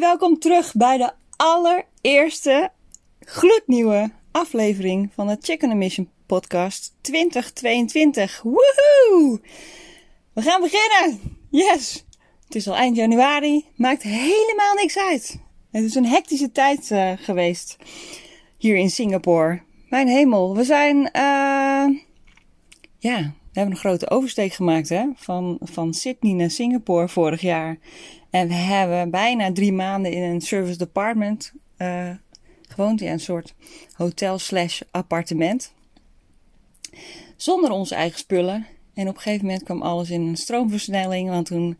welkom terug bij de allereerste gloednieuwe aflevering van de Chicken Mission podcast 2022. Woehoe! We gaan beginnen! Yes! Het is al eind januari, maakt helemaal niks uit. Het is een hectische tijd uh, geweest hier in Singapore. Mijn hemel, we zijn, uh, ja, we hebben een grote oversteek gemaakt hè? Van, van Sydney naar Singapore vorig jaar. En we hebben bijna drie maanden in een service department uh, gewoond. Ja, een soort hotel slash appartement. Zonder onze eigen spullen. En op een gegeven moment kwam alles in een stroomversnelling. Want toen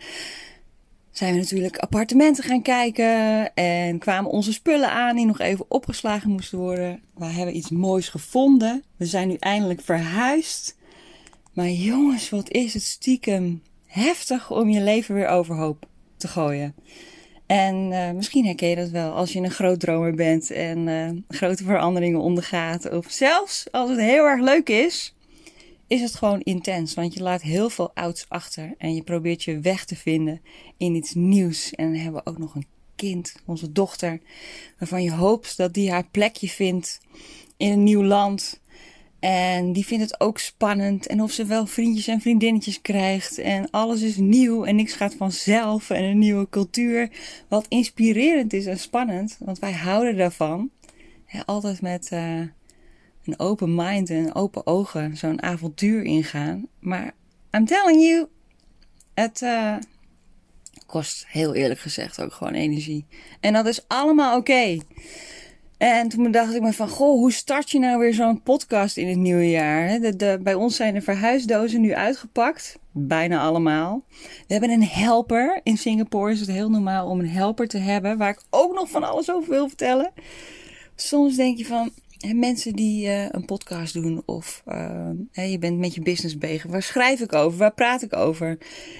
zijn we natuurlijk appartementen gaan kijken. En kwamen onze spullen aan die nog even opgeslagen moesten worden. We hebben iets moois gevonden. We zijn nu eindelijk verhuisd. Maar jongens, wat is het stiekem heftig om je leven weer overhoop te gooien. En uh, misschien herken je dat wel als je een groot dromer bent en uh, grote veranderingen ondergaat. Of zelfs als het heel erg leuk is, is het gewoon intens. Want je laat heel veel ouds achter en je probeert je weg te vinden in iets nieuws. En hebben we ook nog een kind, onze dochter, waarvan je hoopt dat die haar plekje vindt in een nieuw land. En die vindt het ook spannend. En of ze wel vriendjes en vriendinnetjes krijgt. En alles is nieuw en niks gaat vanzelf. En een nieuwe cultuur. Wat inspirerend is en spannend. Want wij houden daarvan. altijd met uh, een open mind en open ogen zo'n avontuur ingaan. Maar I'm telling you, het uh, kost heel eerlijk gezegd ook gewoon energie. En dat is allemaal oké. Okay. En toen dacht ik me van, goh, hoe start je nou weer zo'n podcast in het nieuwe jaar? De, bij ons zijn de verhuisdozen nu uitgepakt. Bijna allemaal. We hebben een helper. In Singapore is het heel normaal om een helper te hebben. Waar ik ook nog van alles over wil vertellen. Soms denk je van, mensen die uh, een podcast doen of uh, je bent met je business bezig. Waar schrijf ik over? Waar praat ik over?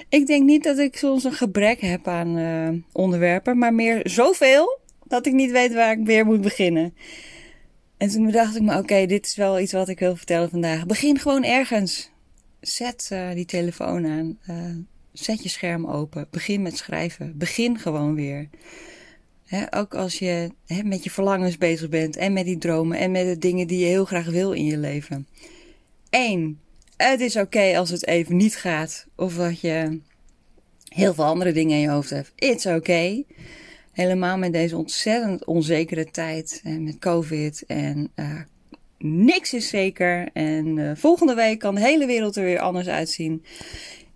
Ik denk niet dat ik soms een gebrek heb aan uh, onderwerpen, maar meer zoveel dat ik niet weet waar ik weer moet beginnen. En toen dacht ik me, oké, dit is wel iets wat ik wil vertellen vandaag. Begin gewoon ergens. Zet uh, die telefoon aan. Uh, zet je scherm open. Begin met schrijven. Begin gewoon weer. Ook als je met je verlangens bezig bent en met die dromen en met de dingen die je heel graag wil in je leven. Eén, het is oké als het even niet gaat of dat je heel veel andere dingen in je hoofd hebt. It's oké. Helemaal met deze ontzettend onzekere tijd en met COVID en uh, niks is zeker. En uh, volgende week kan de hele wereld er weer anders uitzien.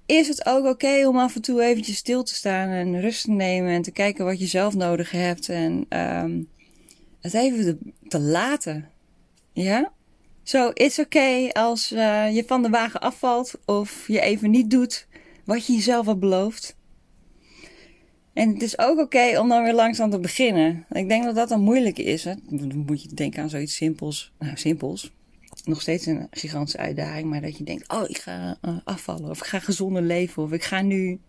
Is het ook oké om af en toe eventjes stil te staan en rust te nemen en te kijken wat je zelf nodig hebt en um, het even te laten? Ja? Zo, so, it's oké als uh, je van de wagen afvalt of je even niet doet wat je jezelf had beloofd. En het is ook oké om dan weer langzaam te beginnen. Ik denk dat dat dan moeilijk is. Hè? Dan moet je denken aan zoiets simpels. Nou, simpels. Nog steeds een gigantische uitdaging. Maar dat je denkt, oh, ik ga uh, afvallen. Of ik ga gezonder leven. Of ik ga nu...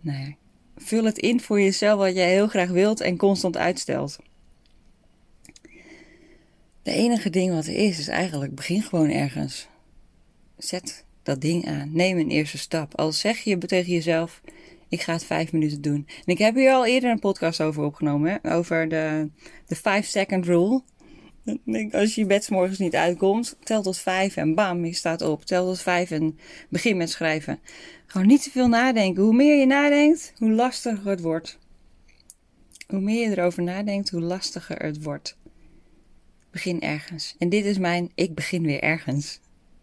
Nee. Vul het in voor jezelf wat jij heel graag wilt en constant uitstelt. De enige ding wat er is, is eigenlijk begin gewoon ergens. Zet dat ding aan. Neem een eerste stap. Al zeg je tegen jezelf, ik ga het vijf minuten doen. En ik heb hier al eerder een podcast over opgenomen. Hè? Over de, de 5 second rule. Als je je bed morgens niet uitkomt, tel tot vijf en bam, je staat op. Tel tot vijf en begin met schrijven. Gewoon niet te veel nadenken. Hoe meer je nadenkt, hoe lastiger het wordt. Hoe meer je erover nadenkt, hoe lastiger het wordt. Begin ergens. En dit is mijn ik begin weer ergens.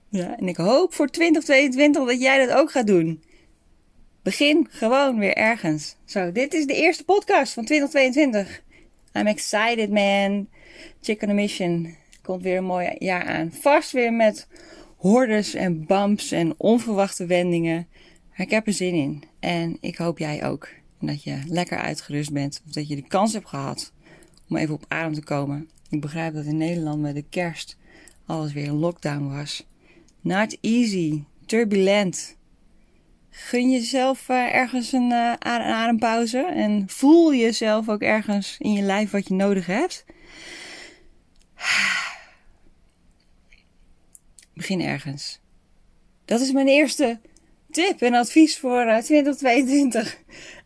Ja, en ik hoop voor 2022 dat jij dat ook gaat doen. Begin gewoon weer ergens. Zo, dit is de eerste podcast van 2022. I'm excited, man. Chicken a Mission komt weer een mooi jaar aan. Vast weer met hordes en bumps en onverwachte wendingen. Maar ik heb er zin in. En ik hoop jij ook. En dat je lekker uitgerust bent. Of dat je de kans hebt gehad om even op adem te komen. Ik begrijp dat in Nederland met de kerst alles weer een lockdown was. Not easy. Turbulent. Gun jezelf uh, ergens een, uh, een adempauze en voel jezelf ook ergens in je lijf wat je nodig hebt. Begin ergens. Dat is mijn eerste tip en advies voor uh, 2022.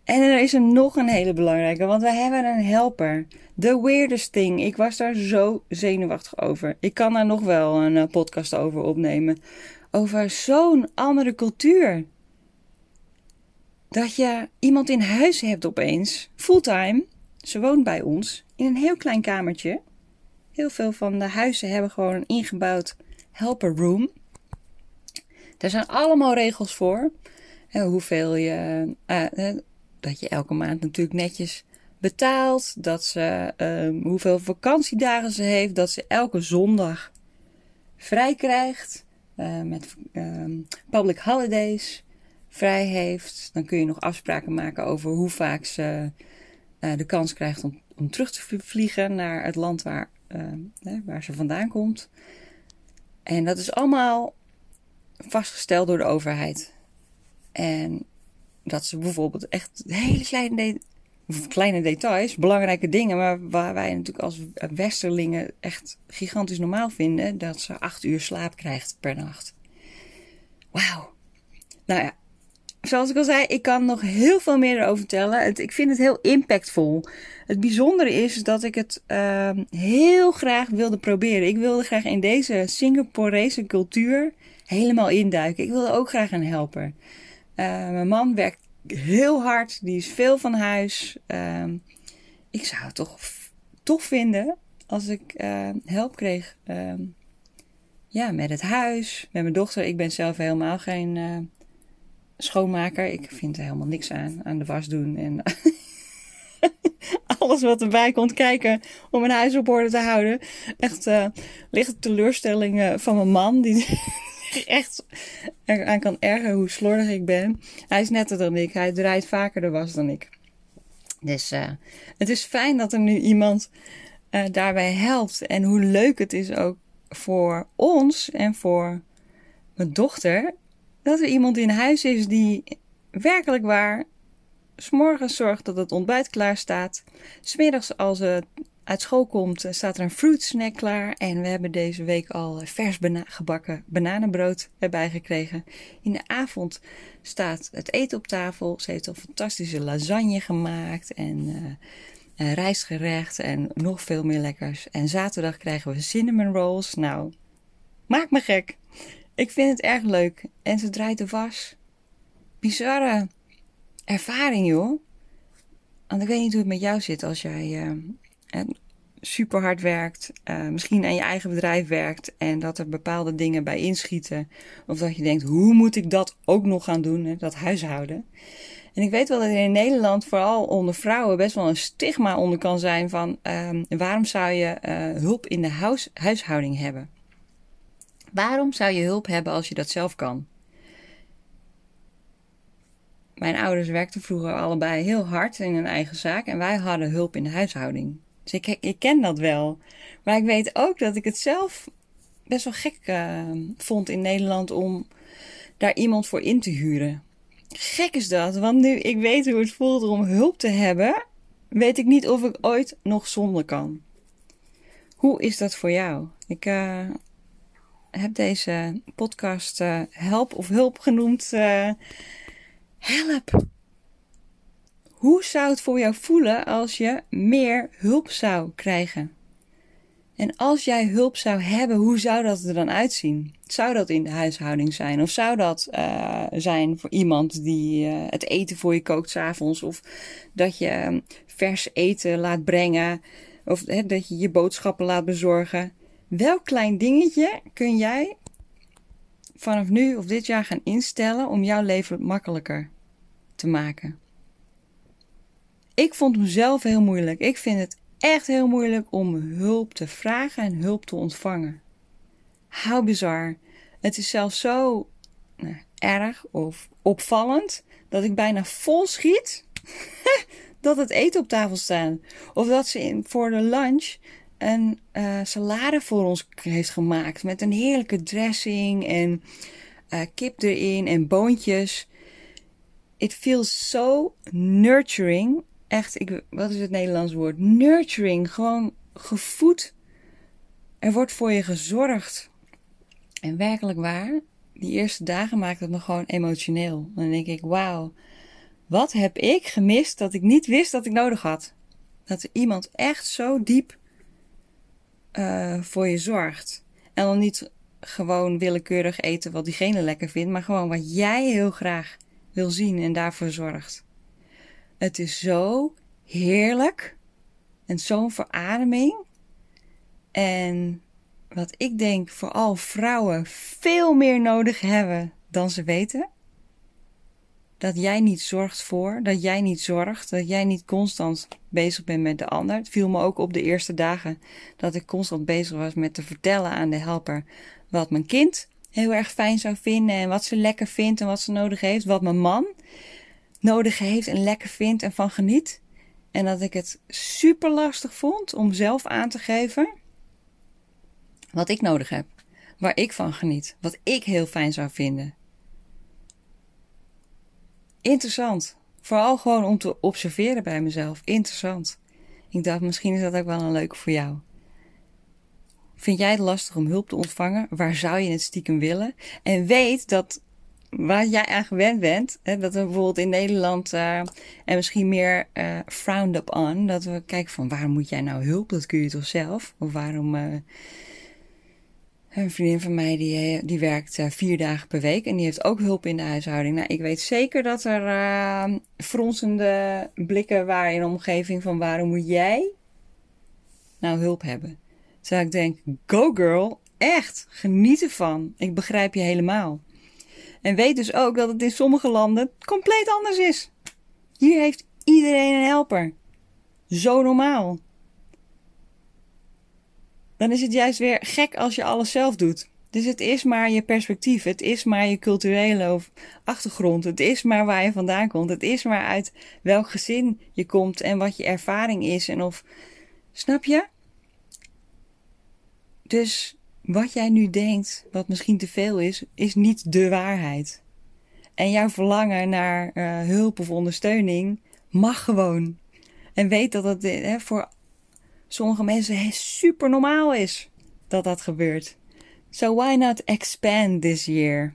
En er is er nog een hele belangrijke, want we hebben een helper. The weirdest thing. Ik was daar zo zenuwachtig over. Ik kan daar nog wel een eh, podcast over opnemen. Over zo'n andere cultuur. Dat je iemand in huis hebt opeens, fulltime. Ze woont bij ons in een heel klein kamertje. Heel veel van de huizen hebben gewoon een ingebouwd helper room. Daar zijn allemaal regels voor. hoeveel je, uh, dat je elke maand natuurlijk netjes betaalt. Dat ze, um, hoeveel vakantiedagen ze heeft. Dat ze elke zondag vrij krijgt. Met um, public holidays vrij heeft. Dan kun je nog afspraken maken over hoe vaak ze uh, de kans krijgt om, om terug te vliegen naar het land waar, uh, waar ze vandaan komt. En dat is allemaal vastgesteld door de overheid. En dat ze bijvoorbeeld echt hele kleine, kleine details, belangrijke dingen, maar waar wij natuurlijk als westerlingen echt gigantisch normaal vinden, dat ze acht uur slaap krijgt per nacht. Wauw. Nou ja, zoals ik al zei, ik kan nog heel veel meer erover vertellen. Ik vind het heel impactvol. Het bijzondere is dat ik het uh, heel graag wilde proberen. Ik wilde graag in deze Singaporese cultuur helemaal induiken. Ik wilde ook graag een helper. Uh, mijn man werkt heel hard, die is veel van huis. Uh, ik zou het toch tof vinden als ik uh, help kreeg. Ehm, ja, met het huis, met mijn dochter. Ik ben zelf helemaal geen eh, schoonmaker. Ik vind er helemaal niks aan, aan de was doen en alles wat erbij komt kijken om mijn huis op orde te houden. Echt uh, lichte teleurstelling van mijn man, die echt aan kan ergeren hoe slordig ik ben. Hij is netter dan ik, hij draait vaker de was dan ik. Dus uh, het is fijn dat er nu iemand uh, daarbij helpt. En hoe leuk het is ook voor ons en voor mijn dochter dat er iemand in huis is die werkelijk waar s'morgens zorgt dat het ontbijt klaar staat. Smiddags als het uit school komt, staat er een fruit snack klaar. En we hebben deze week al vers gebakken bananenbrood erbij gekregen. In de avond staat het eten op tafel. Ze heeft al fantastische lasagne gemaakt en uh, rijstgerecht en nog veel meer lekkers. En zaterdag krijgen we cinnamon rolls. Nou, maak me gek. Ik vind het erg leuk. En ze draait de was. Bizarre ervaring, joh. Want ik weet niet hoe het met jou zit als jij uh, super hard werkt. Uh, misschien aan je eigen bedrijf werkt. En dat er bepaalde dingen bij inschieten. Of dat je denkt, hoe moet ik dat ook nog gaan doen? Hè? Dat huishouden. En ik weet wel dat er in Nederland, vooral onder vrouwen, best wel een stigma onder kan zijn van uh, waarom zou je uh, hulp in de huis, huishouding hebben? Waarom zou je hulp hebben als je dat zelf kan? Mijn ouders werkten vroeger allebei heel hard in hun eigen zaak en wij hadden hulp in de huishouding. Dus ik, ik ken dat wel. Maar ik weet ook dat ik het zelf best wel gek uh, vond in Nederland om daar iemand voor in te huren. Gek is dat, want nu ik weet hoe het voelt om hulp te hebben, weet ik niet of ik ooit nog zonder kan. Hoe is dat voor jou? Ik uh, heb deze podcast uh, Help of Hulp genoemd. Uh, help! Hoe zou het voor jou voelen als je meer hulp zou krijgen? En als jij hulp zou hebben, hoe zou dat er dan uitzien? Zou dat in de huishouding zijn? Of zou dat uh, zijn voor iemand die het eten voor je kookt s'avonds? Of dat je um, vers eten laat brengen? Of dat je je boodschappen laat bezorgen? Welk klein dingetje kun jij vanaf nu of dit jaar gaan instellen om jouw leven makkelijker te maken? Ik vond mezelf heel moeilijk. Ik vind het echt heel moeilijk om hulp te vragen en hulp te ontvangen. How bizar. Het is zelfs zo nou, erg of opvallend dat ik bijna vol schiet dat het eten op tafel staat. Of dat ze in, voor de lunch een uh, salade voor ons heeft gemaakt met een heerlijke dressing en uh, kip erin en boontjes. It feels so nurturing echt, ik, wat is het Nederlands woord? Nurturing, gewoon gevoed. Er wordt voor je gezorgd. En werkelijk waar, die eerste dagen maakt het me gewoon emotioneel. Dan denk ik, wauw, Wat heb ik gemist dat ik niet wist dat ik nodig had? Dat er iemand echt zo diep uh, voor je zorgt. En dan niet gewoon willekeurig eten wat diegene lekker vindt, maar gewoon wat jij heel graag wil zien en daarvoor zorgt. Het is zo heerlijk en zo'n verademing. En wat ik denk vooral vrouwen veel meer nodig hebben dan ze weten. Dat jij niet zorgt voor, dat jij niet zorgt, dat jij niet constant bezig bent met de ander. Het viel me ook op de eerste dagen dat ik constant bezig was met te vertellen aan de helper wat mijn kind heel erg fijn zou vinden en wat ze lekker vindt en wat ze nodig heeft. Wat mijn man nodig heeft en lekker vindt en van geniet. En dat ik het super lastig vond om zelf aan te geven wat ik nodig heb, waar ik van geniet, wat ik heel fijn zou vinden. Interessant. Vooral gewoon om te observeren bij mezelf. Interessant. Ik dacht, misschien is dat ook wel een leuke voor jou. Vind jij het lastig om hulp te ontvangen? Waar zou je het stiekem willen? En weet dat waar jij aan gewend bent, hè, dat we bijvoorbeeld in Nederland en misschien meer uh, frowned up on, dat we kijken van waarom moet jij nou hulp? Dat kun je toch zelf? Of waarom. Uh, een vriendin van mij die, die werkt vier dagen per week en die heeft ook hulp in de huishouding. Nou, ik weet zeker dat er fronsende blikken waren in de omgeving van waarom moet jij nou hulp hebben? Terwijl ik denk, go girl, echt, geniet ervan. Ik begrijp je helemaal. En weet dus ook dat het in sommige landen compleet anders is. Hier heeft iedereen een helper. Zo normaal. Dan is het juist weer gek als je alles zelf doet. Dus het is maar je perspectief. Het is maar je culturele achtergrond. Het is maar waar je vandaan komt. Het is maar uit welk gezin je komt en wat je ervaring is. En of. Snap je? Dus wat jij nu denkt, wat misschien te veel is, is niet de waarheid. En jouw verlangen naar uh, hulp of ondersteuning mag gewoon. En weet dat het hè, voor sommige mensen super normaal is dat dat gebeurt. So why not expand this year?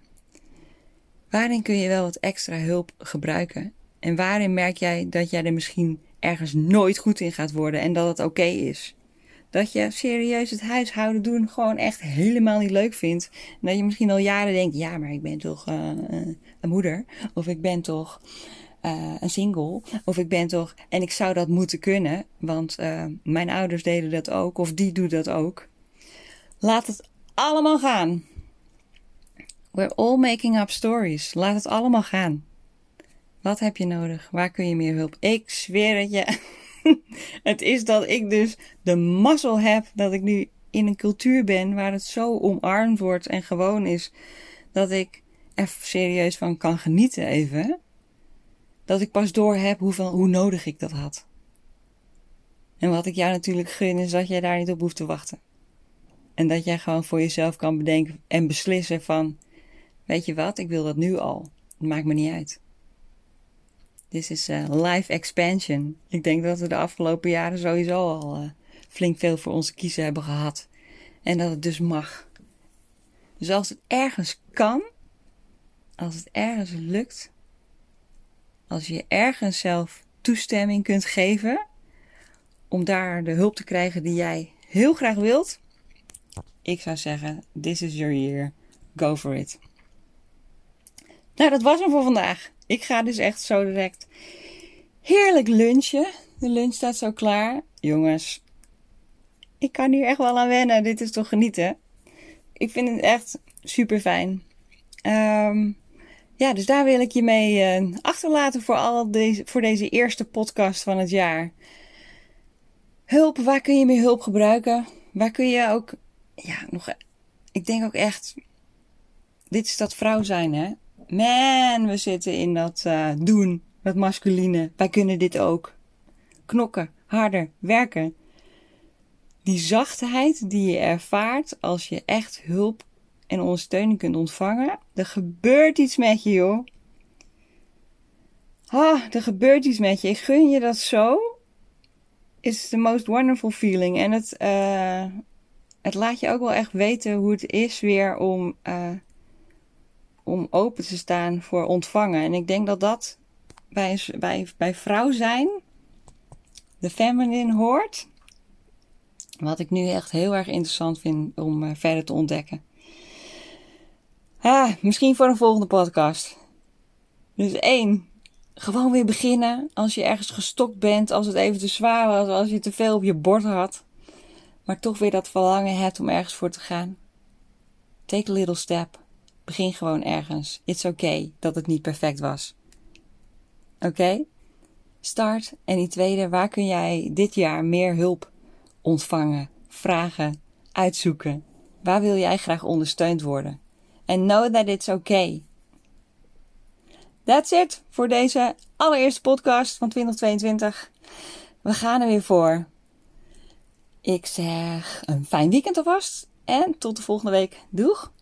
Waarin kun je wel wat extra hulp gebruiken? En waarin merk jij dat jij er misschien ergens nooit goed in gaat worden en dat het oké is? dat je serieus het huishouden doen gewoon echt helemaal niet leuk vindt. En dat je misschien al jaren denkt, ja, maar ik ben toch uh, een moeder. Of ik ben toch uh, een single. Of ik ben toch... En ik zou dat moeten kunnen, want uh, mijn ouders deden dat ook. Of die doet dat ook. Laat het allemaal gaan. We're all making up stories. Laat het allemaal gaan. Wat heb je nodig? Waar kun je meer hulp? Ik zweer het je. het is dat ik dus de mazzel heb dat ik nu in een cultuur ben waar het zo omarmd wordt en gewoon is dat ik er serieus van kan genieten even. Dat ik pas door heb hoeveel, hoe nodig ik dat had. En wat ik jou natuurlijk gun is dat jij daar niet op hoeft te wachten. En dat jij gewoon voor jezelf kan bedenken en beslissen van, weet je wat, ik wil dat nu al. Het maakt me niet uit. Dit is uh, life expansion. Ik denk dat we de afgelopen jaren sowieso al uh, flink veel voor onze kiezen hebben gehad. En dat het dus mag. Dus als het ergens kan, als het ergens lukt, als je ergens zelf toestemming kunt geven om daar de hulp te krijgen die jij heel graag wilt, ik zou zeggen: This is your year. Go for it. Nou, dat was hem voor vandaag. Ik ga dus echt zo direct heerlijk lunchen. De lunch staat zo klaar. Jongens, ik kan hier echt wel aan wennen. Dit is toch genieten? Ik vind het echt super fijn. Um, ja, dus daar wil ik je mee uh, achterlaten voor, al deze, voor deze eerste podcast van het jaar. Hulp, waar kun je meer hulp gebruiken? Waar kun je ook, ja, nog, ik denk ook echt, dit is dat vrouw zijn, hè? Man, we zitten in dat uh, doen, dat masculine. Wij kunnen dit ook. Knokken, harder, werken. Die zachtheid die je ervaart als je echt hulp en ondersteuning kunt ontvangen. Er gebeurt iets met je, joh. Ah, er gebeurt iets met je. Ik gun je dat zo. It's the most wonderful feeling. En het, uh, het laat je ook wel echt weten hoe het is weer om uh, om open te staan voor ontvangen. En ik denk dat dat bij, bij, bij vrouw zijn, de feminine hoort. Wat ik nu echt heel erg interessant vind om uh, verder te ontdekken. Ah, misschien voor een volgende podcast. Dus één, gewoon weer beginnen als je ergens gestokt bent, als het even te zwaar was, als je te veel op je bord had. Maar toch weer dat verlangen hebt om ergens voor te gaan. Take a little step. Begin gewoon ergens. It's okay dat het niet perfect was. Oké? Start. En die tweede, waar kun jij dit jaar meer hulp ontvangen, vragen, uitzoeken? Waar wil jij graag ondersteund worden? And know that it's okay. That's it voor deze allereerste podcast van 2022. We gaan er weer voor. Ik zeg een fijn weekend alvast en tot de volgende week. Doeg!